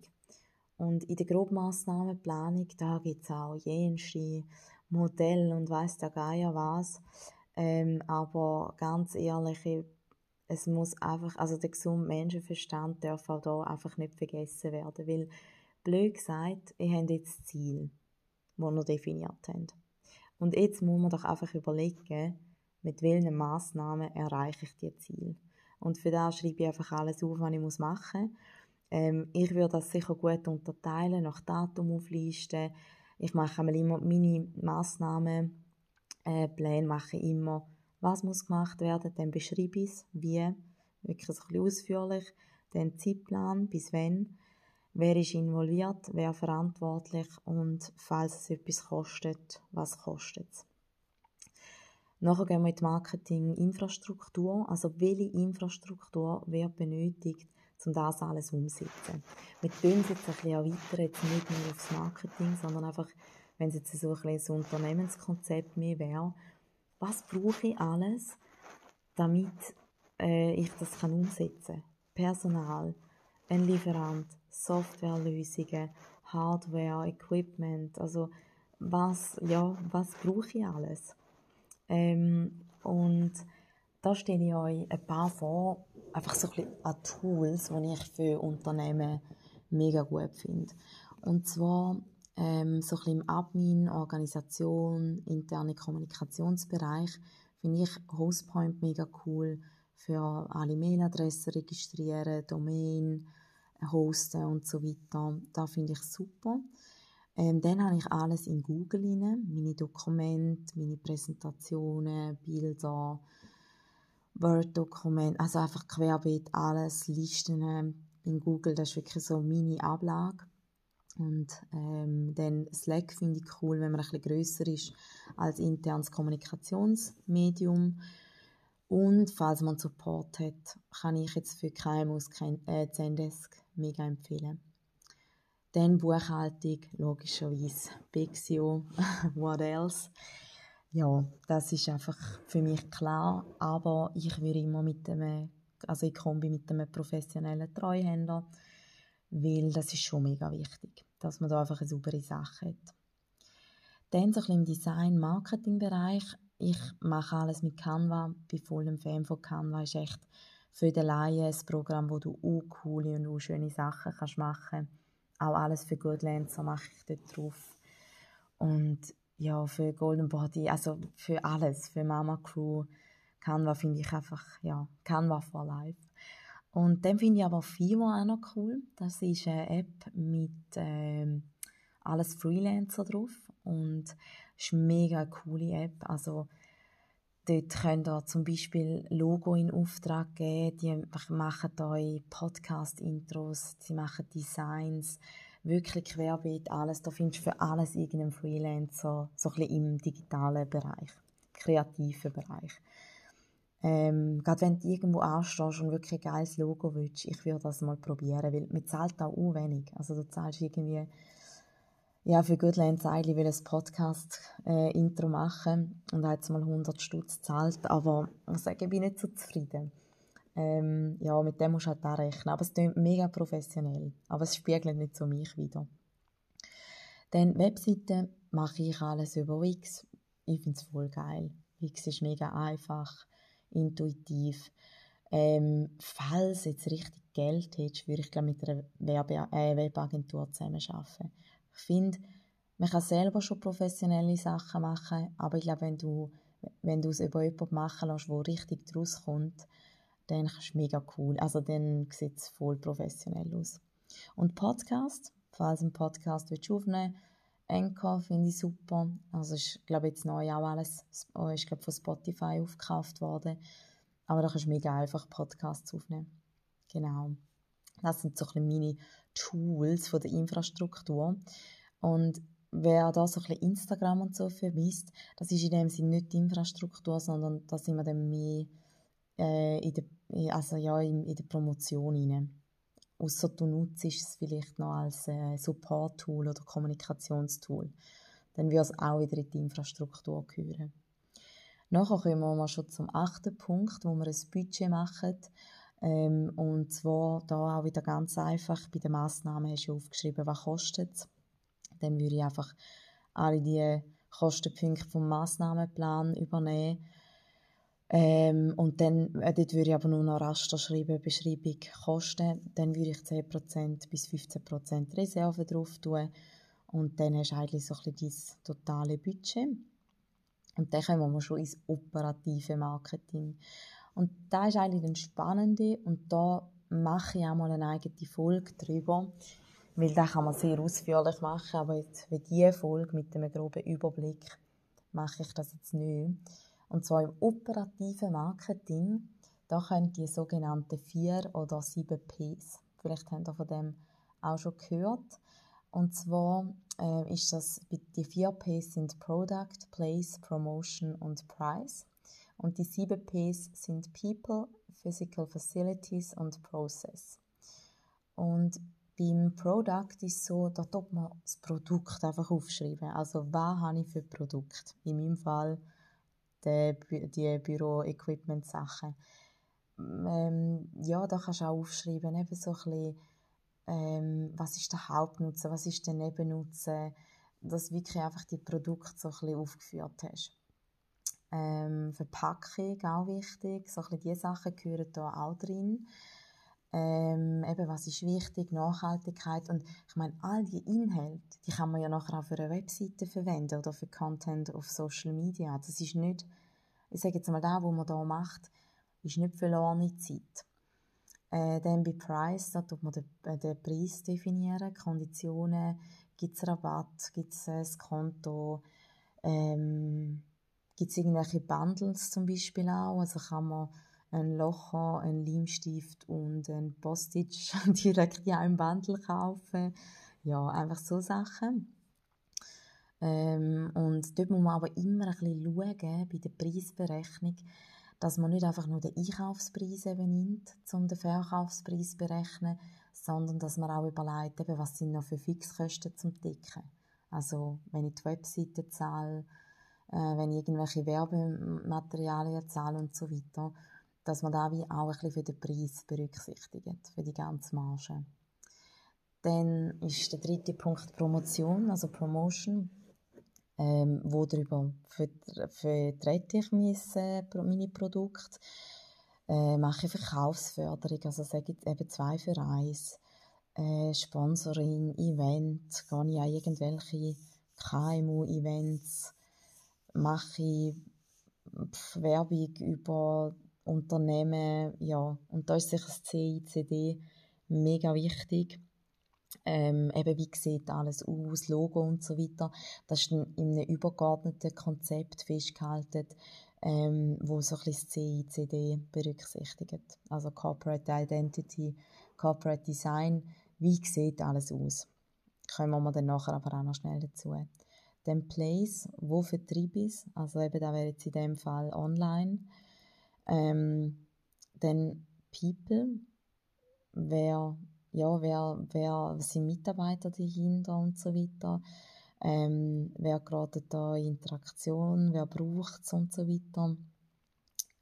Und in der Grobmaßnahmenplanung, da gibt es auch jenste Modelle und weiss der Geier was. Ähm, aber ganz ehrlich, es muss einfach, also der gesunde Menschenverstand darf auch da einfach nicht vergessen werden, weil, blöd gesagt, ihr habt jetzt das Ziel, das ihr definiert habt. Und jetzt muss man doch einfach überlegen, mit welchen Massnahmen erreiche ich die Ziel. Und für das schreibe ich einfach alles auf, was ich machen muss Ähm, ich würde das sicher gut unterteilen, nach Datum auflisten. Ich mache immer meine Massnahmen, äh, mache immer, was muss gemacht werden, dann beschreibe ich es, wie, wirklich ein bisschen ausführlich, dann Zeitplan, bis wann, wer ist involviert, wer verantwortlich? Und falls es etwas kostet, was kostet es. Nachher gehen wir in die Marketing-Infrastruktur. Also, welche Infrastruktur wird benötigt, um das alles umzusetzen? Wir tun es jetzt ein bisschen erweitern, jetzt nicht nur aufs Marketing, sondern einfach, wenn es jetzt so ein, bisschen ein Unternehmenskonzept mehr wäre, was brauche ich alles, damit äh, ich das kann umsetzen kann? Personal, ein Lieferant, Softwarelösungen, Hardware, Equipment, also was, ja, was brauche ich alles? Ähm, und da stelle ich euch ein paar vor, einfach so ein bisschen an Tools, die ich für Unternehmen mega gut finde. Und zwar ähm, so ein bisschen im Admin, Organisation, interne Kommunikationsbereich finde ich Hostpoint mega cool für alle Mailadressen registrieren, Domain, hosten und so weiter. Da finde ich super. Ähm, dann habe ich alles in Google rein, meine Dokumente, meine Präsentationen, Bilder, Word-Dokumente, also einfach querbeet alles, Listen in Google, das ist wirklich so meine Ablage. Und ähm, dann Slack finde ich cool, wenn man ein bisschen grösser ist als internes Kommunikationsmedium. Und falls man Support hat, kann ich jetzt für KMUs äh, Zendesk mega empfehlen. Dann Buchhaltung, logischerweise. Bixio, what else? Ja, das ist einfach für mich klar. Aber ich würde immer mit einem, also in Kombi mit einem professionellen Treuhänder, weil das ist schon mega wichtig, dass man da einfach eine saubere Sache hat. Dann so ein bisschen im Design-Marketing-Bereich. Ich mache alles mit Canva, bin voll ein Fan von Canva. Ist echt für den Laien ein Programm, wo du auch coole und auch schöne Sachen kannst machen kannst auch alles für Goodlancer mache ich dort drauf. Und ja, für Golden Body, also für alles, für Mama Crew, Canva finde ich einfach, ja, Canva for Life. Und dann finde ich aber Fivo auch noch cool. Das ist eine App mit ähm, alles Freelancer drauf und ist eine mega coole App. Also Dort könnt ihr zum Beispiel Logo in Auftrag geben, die machen euch Podcast-Intros, sie machen Designs, wirklich querbeet alles. Da findest du für alles irgendeinen Freelancer, so ein bisschen im digitalen Bereich, kreativen Bereich. Ähm, gerade wenn du irgendwo anstehst und wirklich ein geiles Logo willst, ich würde das mal probieren, weil man zahlt auch wenig. Also du zahlst irgendwie ja, für Goodland Zeili will ein Podcast-Intro äh, machen und hat mal 100 Stutz gezahlt, aber ich sage, ich bin nicht so zufrieden. Ähm, ja, mit dem musst du halt auch rechnen. Aber es klingt mega professionell, aber es spiegelt nicht so mich wieder. Dann Webseite mache ich alles über Wix. Ich finde es voll geil. Wix ist mega einfach, intuitiv. Ähm, falls jetzt richtig Geld hättest, würde ich glaube mit einer Werbe äh, Webagentur zusammenarbeiten. Ich finde, man kann selber schon professionelle Sachen machen, aber ich glaube, wenn du, wenn du es über jemanden machen lässt, der richtig draus kommt, dann ist mega cool. Also dann sieht es voll professionell aus. Und Podcast, falls du einen Podcast willst aufnehmen Anchor finde ich super. Also ist, glaube jetzt neu auch alles, ist glaube von Spotify aufgekauft worden. Aber da kannst du mega einfach Podcasts aufnehmen. Genau. Das sind so ein meine Tools von der Infrastruktur. Und wer da so ein bisschen Instagram und so vermisst, das ist in dem Sinne nicht die Infrastruktur, sondern da sind wir dann mehr äh, in, der, also ja, in, in der Promotion rein. Ausser du nutzt es vielleicht noch als äh, Support-Tool oder Kommunikationstool. Dann wird es auch wieder in die Infrastruktur gehören. Nachher kommen wir schon zum achten Punkt, wo wir ein Budget machen. Ähm, und zwar da auch wieder ganz einfach, bei den Massnahmen hast du aufgeschrieben, was kostet es. Dann würde ich einfach alle die Kostenpunkte vom Massnahmenplan übernehmen. Ähm, und dann, äh, dort würde ich aber nur noch Raster schreiben, Beschreibung, Kosten. Dann würde ich 10% bis 15% Reserve drauf tun. Und dann hast du eigentlich so ein dein totale Budget. Und dann kommen wir schon ins operative Marketing. Und da ist eigentlich das Spannende und da mache ich auch mal eine eigene Folge darüber, weil da kann man sehr ausführlich machen, aber jetzt für diese Folge mit einem groben Überblick mache ich das jetzt nicht. Und zwar im operativen Marketing, da können die sogenannten vier oder sieben Ps. Vielleicht habt ihr von dem auch schon gehört. Und zwar äh, ist das, die vier Ps sind Product, Place, Promotion und Price. Und die sieben Ps sind People, Physical Facilities und Process. Und beim Product ist so, da tut man das Produkt einfach aufschreiben. Also, was habe ich für Produkt? In meinem Fall die, die Büro-Equipment-Sachen. Ähm, ja, da kannst du auch aufschreiben, eben so ein bisschen, ähm, was ist der Hauptnutzen, was ist der Nebennutzen, dass wirklich einfach die Produkte so ein bisschen aufgeführt hast. Ähm, Verpackung, auch wichtig, so ein bisschen diese Sachen gehören da auch drin. Ähm, eben, was ist wichtig, Nachhaltigkeit und ich meine, all die Inhalte, die kann man ja nachher auch für eine Webseite verwenden oder für Content auf Social Media. Das ist nicht, ich sage jetzt mal, da, was man da macht, ist nicht verlorene Zeit. Äh, dann bei Price, da tut man den, äh, den Preis definieren, Konditionen, gibt es Rabatt, gibt es ein Konto, ähm, gibt es irgendwelche Bundles zum Beispiel auch, also kann man ein Locher, ein Leimstift und ein Postage direkt in einem Bundle kaufen. Ja, einfach so Sachen. Ähm, und dort muss man aber immer ein bisschen schauen, bei der Preisberechnung, dass man nicht einfach nur den Einkaufspreis eben nimmt, um den Verkaufspreis zu berechnen, sondern dass man auch überlegt, eben, was sind noch für Fixkosten zum Decken. Also, wenn ich die Webseite zahle, äh, wenn ich irgendwelche Werbematerialien zahle und so weiter, dass man da wie auch ein bisschen für den Preis berücksichtigt, für die ganze Marge. Dann ist der dritte Punkt Promotion, also Promotion ähm, wo darüber vertrete ich meine, meine Produkte, äh, mache Verkaufsförderung, also sage eben zwei für eins, äh, Sponsoring, Event, gehe ich an irgendwelche KMU-Events, mache ich Werbung über Unternehmen, ja, und da ist sicher das CICD mega wichtig ähm, eben wie sieht alles aus, Logo und so weiter. Das ist in, in einem übergeordneten Konzept festgehalten, ähm, wo so ein bisschen das CICD berücksichtigt. Also Corporate Identity, Corporate Design, wie sieht alles aus. Kommen wir dann nachher aber auch noch schnell dazu. Dann Place, wo Vertrieb ist, also eben da wäre jetzt in dem Fall online. Ähm, dann People, wer ja, wer, wer sind Mitarbeiter dahinter und so weiter. Ähm, wer gerade da in Interaktion, wer braucht es und so weiter.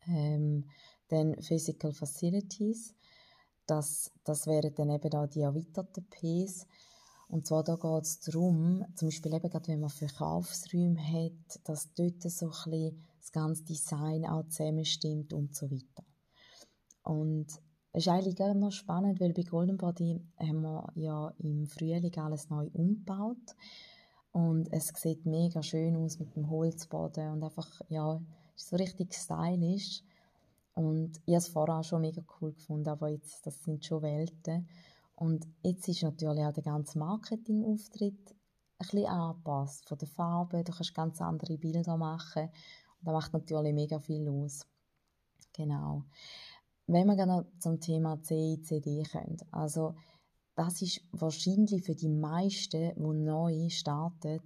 Ähm, dann Physical Facilities, das, das wären dann eben auch die erweiterten Ps. Und zwar da geht es darum, zum Beispiel eben gerade wenn man Verkaufsräume hat, dass dort so ein bisschen das ganze Design auch zusammenstimmt und so weiter. Und es ist eigentlich gar noch spannend, weil bei Golden Body haben wir ja im Frühling alles neu umgebaut. Und es sieht mega schön aus mit dem Holzboden und einfach, ja, ist so richtig stylisch. Und ich habe es vorher auch schon mega cool gefunden, aber jetzt, das sind schon Welten. Und jetzt ist natürlich auch der ganze Marketingauftritt ein bisschen angepasst. Von der Farbe, du kannst ganz andere Bilder machen. Das macht natürlich mega viel aus. Genau. Wenn wir noch zum Thema CICD kommen, also das ist wahrscheinlich für die meisten, die neu starten,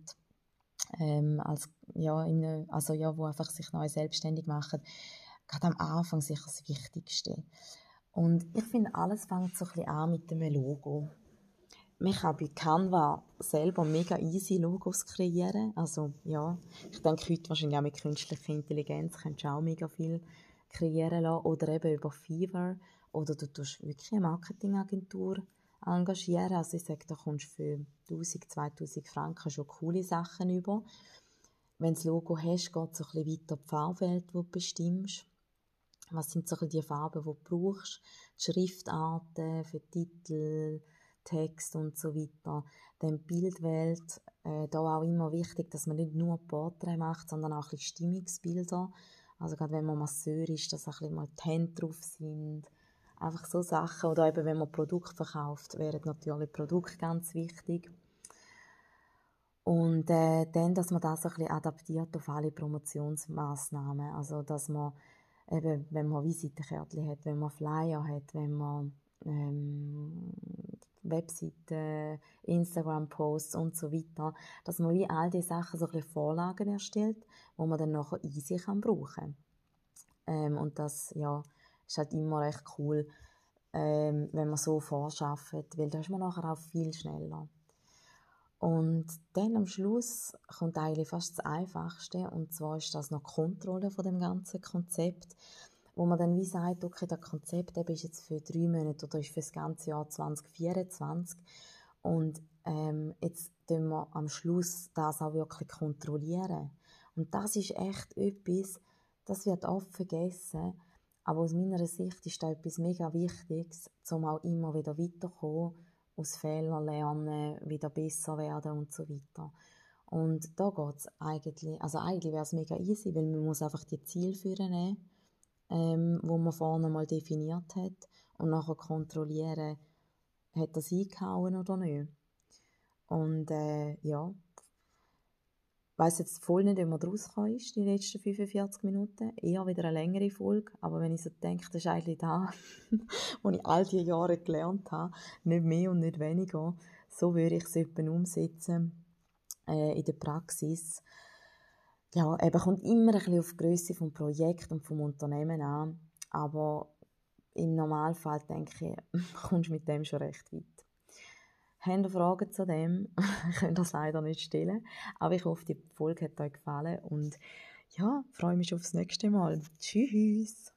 ähm, als, ja, in, also ja, wo einfach sich neu selbstständig machen, gerade am Anfang sicher das Wichtigste. Und ich finde, alles fängt so ein bisschen an mit dem Logo. Man kann bei Canva selber mega easy Logos kreieren. Also, ja, ich denke heute wahrscheinlich auch mit künstlicher Intelligenz könntest du auch mega viel kreieren lassen oder eben über Fiverr oder du tust wirklich eine Marketingagentur engagieren. Also ich sage, da kommst du für 1000, 2000 Franken schon coole Sachen über. Wenn du das Logo hast, geht es ein bisschen weiter die Farbwelt, die du bestimmst. Was sind so die Farben, die du brauchst? Die Schriftarten für Titel, Text und so weiter. Dann Bildwelt, äh, da auch immer wichtig, dass man nicht nur Porträts macht, sondern auch ein bisschen Stimmungsbilder. Also gerade wenn man Masseur ist, dass ein bisschen mal die Hände drauf sind, Einfach so Sachen. Oder eben, wenn man Produkte verkauft, wären natürlich Produkte ganz wichtig. Und äh, dann, dass man das ein bisschen adaptiert auf alle Promotionsmaßnahmen. Also, dass man eben, wenn man Visitenkärtchen hat, wenn man Flyer hat, wenn man ähm, Webseiten, Instagram-Posts und so weiter, dass man wie all diese Sachen so ein Vorlagen erstellt, wo man dann nachher easy kann brauchen ähm, Und das, ja, ist halt immer recht cool, ähm, wenn man so vorschafft, weil da ist man nachher auch viel schneller. Und dann am Schluss kommt eigentlich fast das Einfachste, und zwar ist das noch die Kontrolle von dem ganzen Konzept, wo man dann wie sagt, okay, das Konzept ist jetzt für drei Monate oder ist für das ganze Jahr 2024 und ähm, jetzt tun wir am Schluss das auch wirklich kontrollieren. Und das ist echt etwas, das wird oft vergessen, aber aus meiner Sicht ist das etwas mega Wichtiges, um auch immer wieder weiterzukommen, aus Fehlern lernen, wieder besser werden und so weiter. Und da geht es eigentlich, also eigentlich wäre es mega easy, weil man muss einfach die Zielführer nehmen, ähm, wo man vorne mal definiert hat und nachher kontrollieren, hat das eingehauen oder nicht. Und äh, ja, ich weiss jetzt voll nicht, ob man daraus ist, die letzten 45 Minuten. Eher wieder eine längere Folge. Aber wenn ich so denke, das ist eigentlich da, was ich all diese Jahre gelernt habe. Nicht mehr und nicht weniger. So würde ich es etwa umsetzen äh, in der Praxis. Ja, eben kommt immer ein bisschen auf die Grösse des Projekts und vom Unternehmen an. Aber im Normalfall denke ich, kommst du mit dem schon recht weit. Habt ihr Fragen zu dem? ich kann das leider nicht stellen. Aber ich hoffe, die Folge hat euch gefallen. Und ja, freue mich aufs nächste Mal. Tschüss!